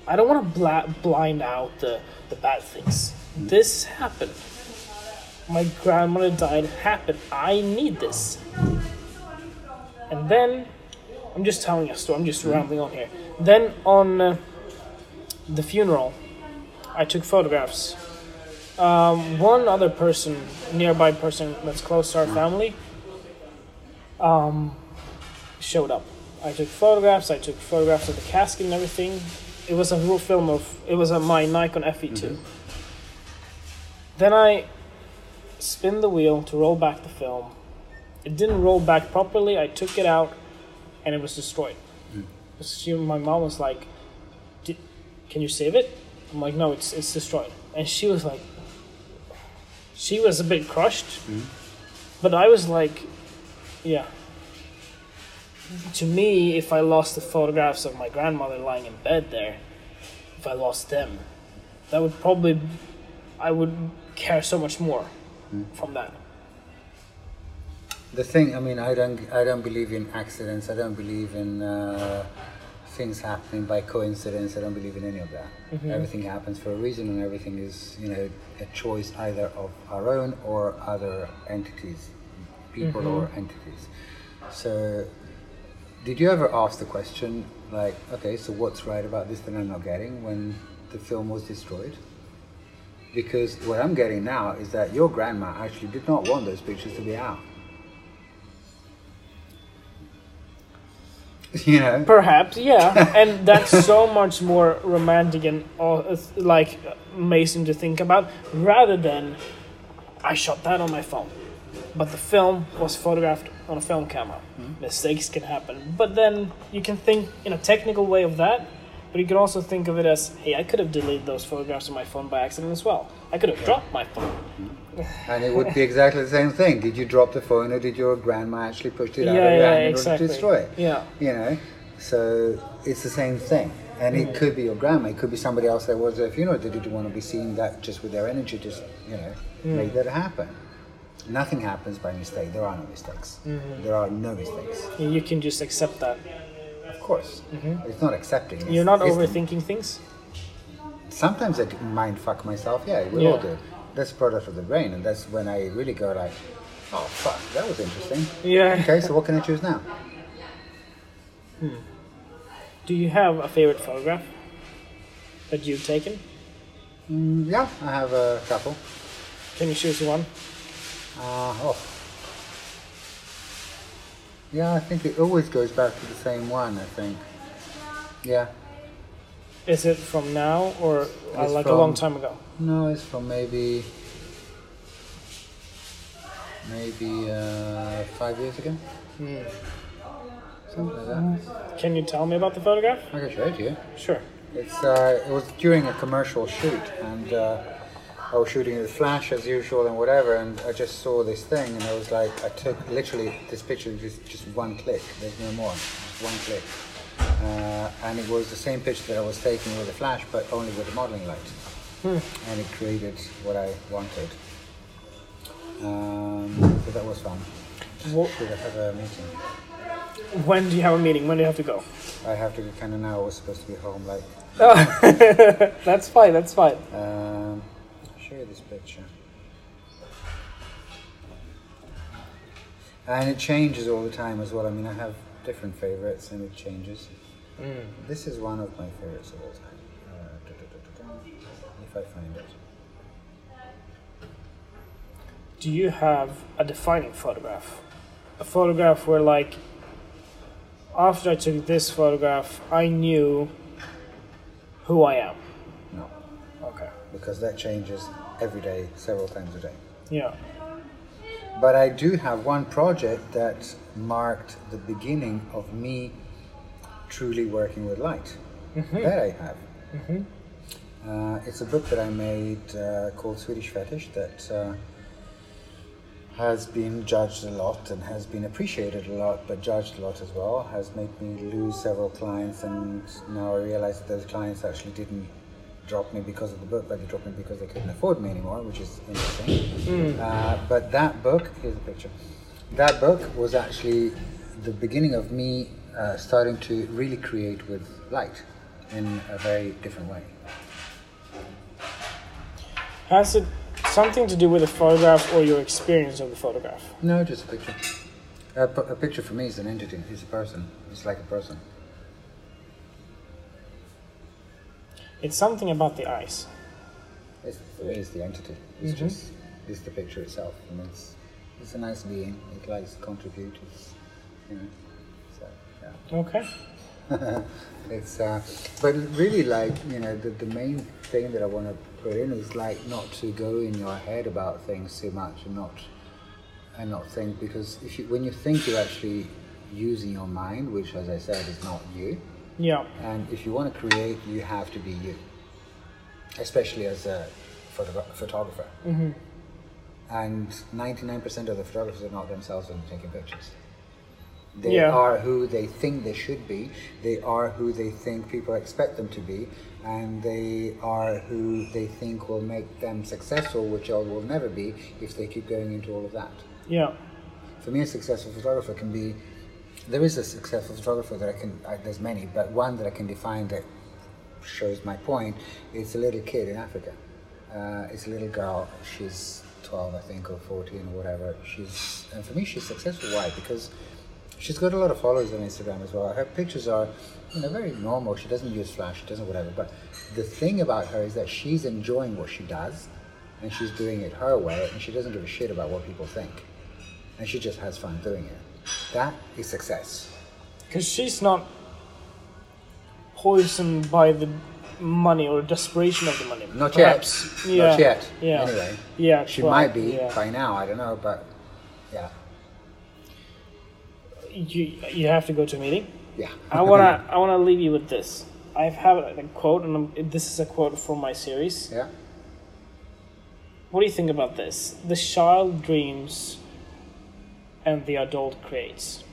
I don't want to bla- blind out the the bad things. Mm-hmm. This happened. My grandmother died. Happened. I need this. And then I'm just telling a story. I'm just rambling on here. Then on uh, the funeral, I took photographs. Um, one other person, nearby person that's close to our family, um, showed up. I took photographs. I took photographs of the casket and everything. It was a real film of. It was a my Nikon FE2. Then I spin the wheel to roll back the film. It didn't roll back properly. I took it out, and it was destroyed. Hmm. She, my mom was like, "Did- "Can you save it?" I'm like, "No, it's it's destroyed." And she was like, she was a bit crushed, hmm. but I was like, "Yeah." To me, if I lost the photographs of my grandmother lying in bed there, if I lost them, that would probably, I would care so much more hmm. from that. The thing, I mean, I don't, I don't believe in accidents. I don't believe in uh, things happening by coincidence. I don't believe in any of that. Everything happens for a reason, and everything is, you know, a choice either of our own or other entities, people or entities. So, did you ever ask the question, like, okay, so what's right about this that I'm not getting when the film was destroyed? Because what I'm getting now is that your grandma actually did not want those pictures to be out. *laughs* you know. Perhaps, yeah, *laughs* and that's so much more romantic and uh, like amazing to think about, rather than I shot that on my phone, but the film was photographed on a film camera. Mistakes can happen, but then you can think in a technical way of that. But you can also think of it as, hey, I could have deleted those photographs on my phone by accident as well. I could have dropped my phone. And it would be exactly the same thing. Did you drop the phone or did your grandma actually push it out Yeah, of your hand in order exactly. to destroy it? Yeah. You know? So it's the same thing. And Mm. it could be your grandma, it could be somebody else that was at a funeral that didn't want to be seen that just with their energy just, you know, Mm. make that happen. Nothing happens by mistake. There are no mistakes. Mm-hmm. There are no mistakes. You can just accept that. Of course. It's not accepting. It's, Mm-hmm. You're not overthinking things. Sometimes I mind fuck myself. Yeah, we Yeah. all do. That's product of the brain, and that's when I really go like, "Oh fuck, that was interesting." Yeah. Okay, so what can I choose now? Hmm. Do you have a favorite photograph that you've taken? Mm, yeah, I have a couple. Can you choose one? Uh, oh. Yeah, I think it always goes back to the same one. I think. Yeah. Is it from now or uh, like a long time ago? No, it's from maybe. Maybe uh, five years ago. Something like that. Can you tell me about the photograph? I can show it to you. Sure. It's uh, it was during a commercial shoot, and uh, I was shooting with flash as usual and whatever, and I just saw this thing, and I was like, I took literally this picture just just one click. There's no more, just one click, uh, and it was the same picture that I was taking with the flash, but only with the modeling light, and it created what I wanted. Um, so that was fun. Wha- Did I have a meeting? When do you have a meeting? When do you have to go? I have to go kind of now. I was supposed to be home like *laughs* That's fine. That's fine. Um, I'll show you this picture. And it changes all the time as well. I mean, I have different favorites and it changes. This is one of my favorites of all time. Uh, da, da, da, da, da. If I find it. Do you have a defining photograph? A photograph where, like, after I took this photograph, I knew who I am. No, Okay. because that changes every day, several times a day. Yeah. But I do have one project that marked the beginning of me truly working with light. That I have. Uh, it's a book that I made uh, called Swedish Fetish that uh, has been judged a lot and has been appreciated a lot, but judged a lot as well. Has made me lose several clients, and now I realize that those clients actually didn't drop me because of the book, but they dropped me because they couldn't afford me anymore, which is interesting. Uh, but that book, here's a picture. That book was actually the beginning of me uh, starting to really create with light in a very different way. Has it something to do with the photograph or your experience of the photograph? No, just a picture. A, p- a picture for me is an entity. It's a person. It's like a person. It's something about the eyes. It's, it's the entity. It's just it's the picture itself, and it's it's a nice being. It likes to contribute. It's you know, so yeah. Okay. *laughs* It's uh, but really like you know the, the main thing that I want to put in is like not to go in your head about things too much and not and not think because if you when you think you're actually using your mind, which as I said is not you, Yeah. and if you want to create, you have to be you, especially as a photogra- photographer. Mm-hmm. And 99% of the photographers are not themselves when they're taking pictures. They Yeah. are who they think they should be, they are who they think people expect them to be, and they are who they think will make them successful, which I will never be if they keep going into all of that. Yeah. For me, a successful photographer can be. There is a successful photographer that I can. I, there's many, but one that I can define that shows my point. It's a little kid in Africa. Uh, it's a little girl. She's 12, I think, or 14, or whatever. She's and for me, she's successful. Why? Because she's got a lot of followers on Instagram as well. Her pictures are, you know, very normal. She doesn't use flash. She doesn't whatever. But the thing about her is that she's enjoying what she does, and she's doing it her way, and she doesn't give a shit about what people think and she just has fun doing it. That is success. Because she's not poisoned by the money or desperation of the money. Not Perhaps. yet. Yeah. Not yet. Yeah. Anyway, Yeah. she well, might be yeah. by now. I don't know, but yeah, You, you have to go to a meeting. yeah. I *laughs* wanna I wanna leave you with this. I have a quote, and I'm, this is a quote from my series. yeah. What do you think about this? The child dreams, and the adult creates.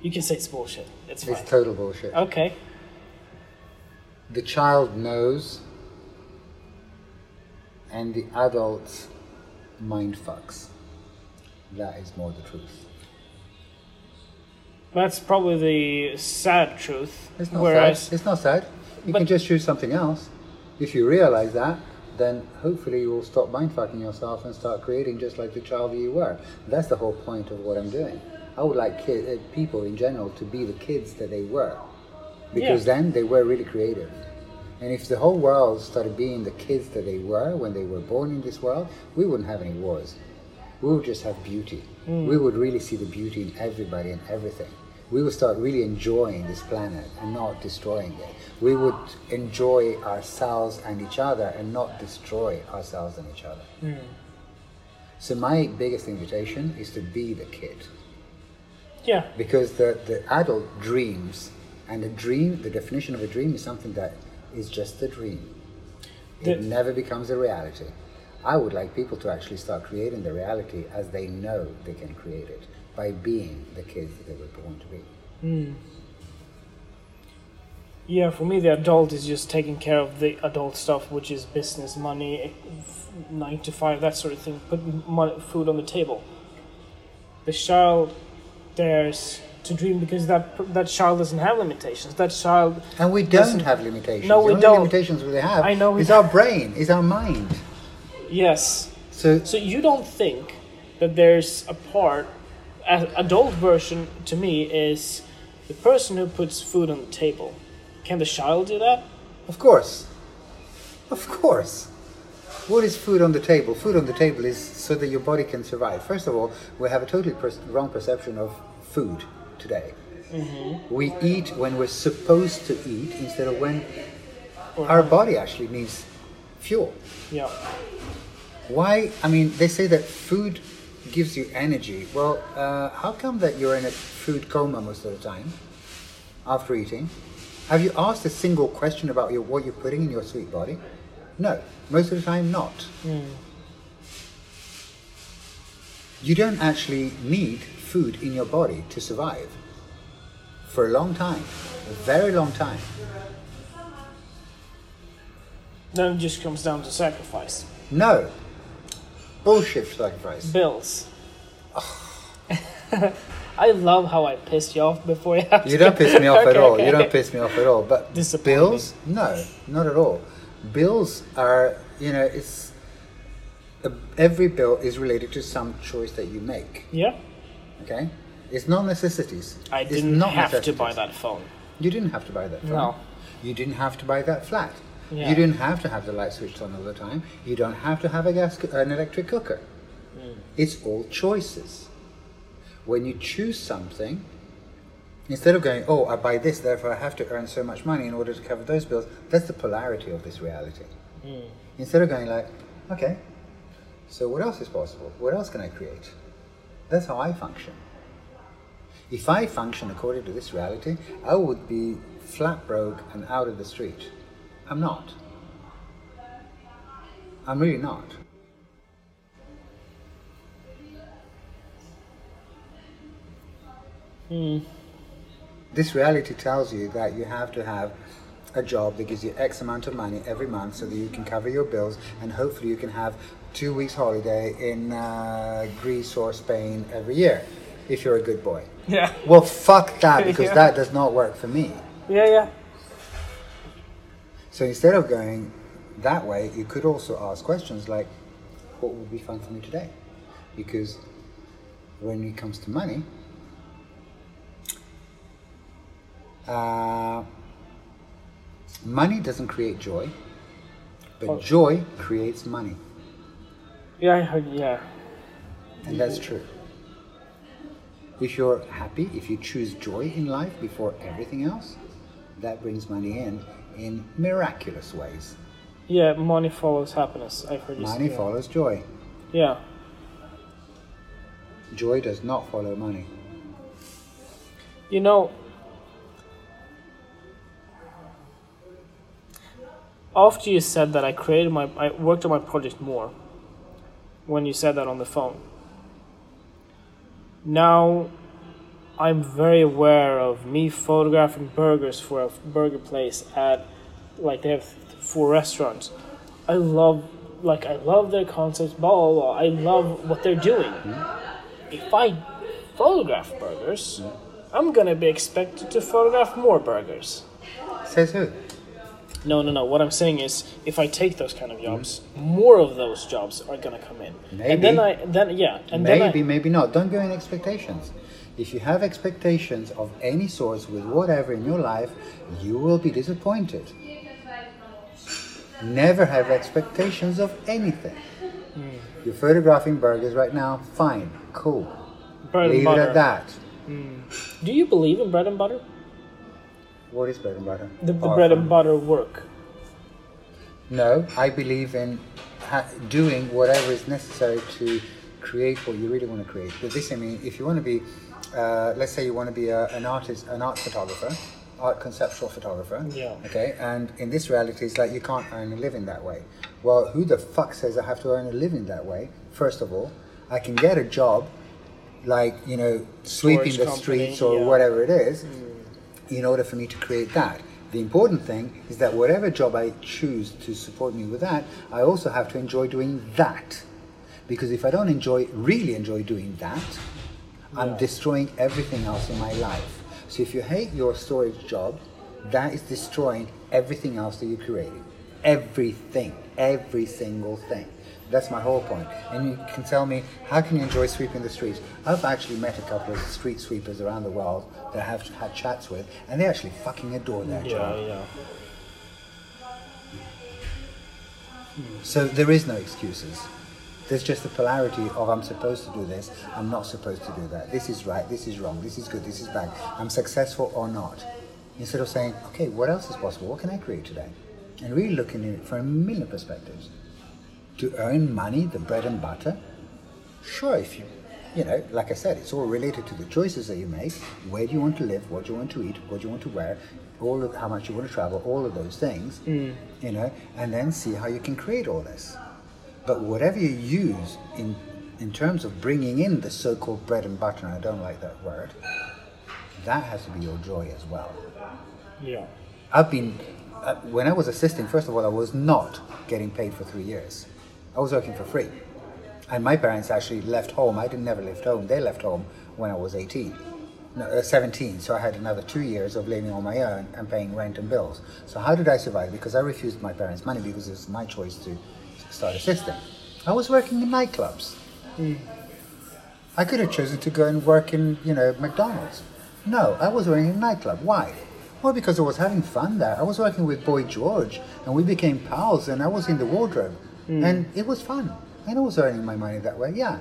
You can say it's bullshit. It's fine. It's total bullshit. okay. The child knows, and the adult mind fucks. That is more the truth. That's probably the sad truth. It's not Whereas, sad. It's not sad. You But- can just choose something else. If you realize that, then hopefully you will stop mindfucking yourself and start creating just like the child you were. That's the whole point of what I'm doing. I would like kid, uh, people in general to be the kids that they were, because Yeah. then they were really creative. And if the whole world started being the kids that they were when they were born in this world, we wouldn't have any wars. We would just have beauty. We would really see the beauty in everybody and everything. We would start really enjoying this planet and not destroying it. We would enjoy ourselves and each other and not destroy ourselves and each other. Hmm. So my biggest invitation is to be the kid. Yeah, because the, the adult dreams and a dream the definition of a dream is something that is just a dream. It never becomes a reality. I would like people to actually start creating the reality as they know they can create it by being the kids that they were born to be hmm. yeah. For me, the adult is just taking care of the adult stuff, which is business, money, nine to five, that sort of thing. Put money, food on the table. The child dares to dream because that that child doesn't have limitations. That child and we don't have limitations No, we don't. limitations we have I know we is our brain is our mind Yes. so So you don't think that there's a part, adult version to me is the person who puts food on the table. Can the child do that? Of course. Of course. What is food on the table? Food on the table is so that your body can survive. First of all, we have a totally per- wrong perception of food today. Mm-hmm. We eat when we're supposed to eat instead of when our body actually needs fuel. Yeah. Why? I mean, they say that food gives you energy. Well, uh, how come that you're in a food coma most of the time after eating? Have you asked a single question about your, what you're putting in your sweet body? No, most of the time not. You don't actually need food in your body to survive for a long time, a very long time. Then it just comes down to sacrifice. No, bullshit sacrifice. Bills. *laughs* I love how I pissed you off before you have to You don't piss me off at all. okay. You don't piss me off at all. But bills, no, not at all. Bills are, you know, it's uh, every bill is related to some choice that you make. Yeah. Okay, it's not necessities. I didn't not have to buy that phone. You didn't have to buy that. Phone. No. You didn't have to buy that flat. Yeah. You didn't have to have the light switched on all the time. You don't have to have a gas, an electric cooker. Mm. It's all choices. When you choose something, instead of going, oh, I buy this, therefore I have to earn so much money in order to cover those bills, that's the polarity of this reality. Mm. Instead of going like, okay, so what else is possible? What else can I create? That's how I function. If I function according to this reality, I would be flat broke and out of the street. I'm not. I'm really not. This reality tells you that you have to have a job that gives you X amount of money every month so that you can cover your bills and hopefully you can have two weeks holiday in uh, Greece or Spain every year if you're a good boy. Yeah. Well, fuck that *laughs* because Yeah. that does not work for me. Yeah, yeah. So instead of going that way, you could also ask questions like, what would be fun for me today? Because when it comes to money, uh, money doesn't create joy, but Oh. joy creates money. Yeah, I heard, yeah. And that's true. If you're happy, if you choose joy in life before everything else, that brings money in in miraculous ways. Yeah, money follows happiness. I've heard you Money say. follows joy. Yeah. Joy does not follow money. You know, after you said that, I created my, I worked on my project more. When you said that on the phone. Now, I'm very aware of me photographing burgers for a burger place at, like they have four restaurants. I love, like I love their concepts. Blah blah blah. I love what they're doing. Mm-hmm. If I photograph burgers, mm-hmm. I'm gonna be expected to photograph more burgers. Says who? No, no, no. What I'm saying is, if I take those kind of mm-hmm. jobs, more of those jobs are gonna come in. Maybe. And then I, then yeah, and maybe, then I, maybe not. Don't go in expectations. If you have expectations of any sort with whatever in your life, you will be disappointed. Never have expectations of anything. Hmm. You're photographing burgers right now, fine, cool. bread and Leave it at that. Do you believe in bread and butter? What is bread and butter? The, the bread and butter work. No, I believe in ha- doing whatever is necessary to create what you really want to create. With this, I mean, if you want to be, uh, let's say you want to be a, an artist, an art photographer, art conceptual photographer. Yeah. Okay, and in this reality, it's like you can't earn a living that way. Well, who the fuck says I have to earn a living that way? First of all, I can get a job, like you know, sweeping the company, streets or yeah. whatever it is in order for me to create that. The important thing is that whatever job I choose to support me with that, I also have to enjoy doing that. Because if I don't enjoy, really enjoy doing that, I'm destroying everything else in my life. So if you hate your storage job, that is destroying everything else that you're creating. Everything, every single thing. That's my whole point. And you can tell me, how can you enjoy sweeping the streets? I've actually met a couple of street sweepers around the world that I have had chats with, and they actually fucking adore their job. Yeah, yeah. So there is no excuses. There's just the polarity of I'm supposed to do this, I'm not supposed to do that. This is right, this is wrong, this is good, this is bad. I'm successful or not. Instead of saying, okay, what else is possible? What can I create today? And really looking at it from a million perspectives. To earn money, the bread and butter, sure, if you, you know, like I said, it's all related to the choices that you make. Where do you want to live? What do you want to eat? What do you want to wear? All of how much you want to travel, all of those things, mm. you know, and then see how you can create all this. But whatever you use in in terms of bringing in the so-called bread and butter, and I don't like that word, that has to be your joy as well. Yeah. I've been, uh, when I was assisting, first of all, I was not getting paid for three years. I was working for free. And my parents actually left home. I didn't never left home. They left home when I was 18, no, uh, 17. So I had another two years of living on my own and paying rent and bills. So how did I survive? Because I refused my parents' money because it was my choice to start assisting. I was working in nightclubs. Hmm. I could have chosen to go and work in, you know, McDonald's. No, I was working in a nightclub. Why? Well, because I was having fun there. I was working with Boy George, and we became pals, and I was in the wardrobe, hmm. and it was fun. And I was earning my money that way, yeah.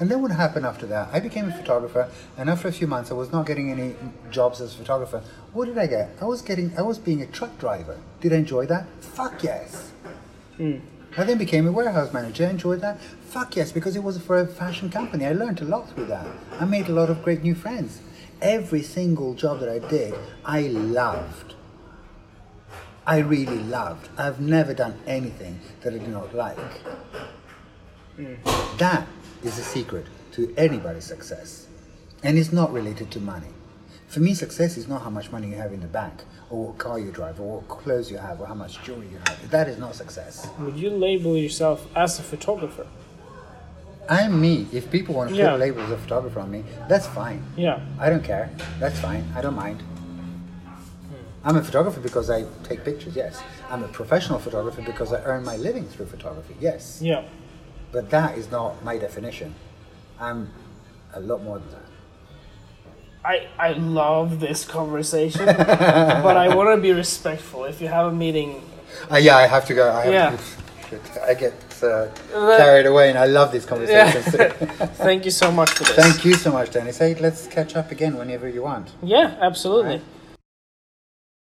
And then what happened after that? I became a photographer, and after a few months, I was not getting any jobs as a photographer. What did I get? I was getting, I was being a truck driver. Did I enjoy that? Fuck yes. Hmm. I then became a warehouse manager. I enjoyed that. Fuck yes, because it was for a fashion company. I learned a lot through that. I made a lot of great new friends. Every single job that I did, I loved. I really loved. I've never done anything that I did not like. That is the secret to anybody's success. And it's not related to money. For me, success is not how much money you have in the bank, or what car you drive, or what clothes you have, or how much jewelry you have. That is not success. Would you label yourself as a photographer? I'm me. If people want to put Yeah. labels of photographer on me, that's fine. Yeah. I don't care. That's fine. I don't mind. I'm a photographer because I take pictures, yes. I'm a professional photographer because I earn my living through photography, yes. Yeah. But that is not my definition. I'm a lot more than that. I, I love this conversation, *laughs* but I want to be respectful. If you have a meeting, Uh, yeah, I have to go. I have Yeah. to, I get uh, carried away, and I love these conversations. *laughs* Thank you so much for this. Thank you so much, Danny. Say, let's catch up again whenever you want. Yeah, absolutely.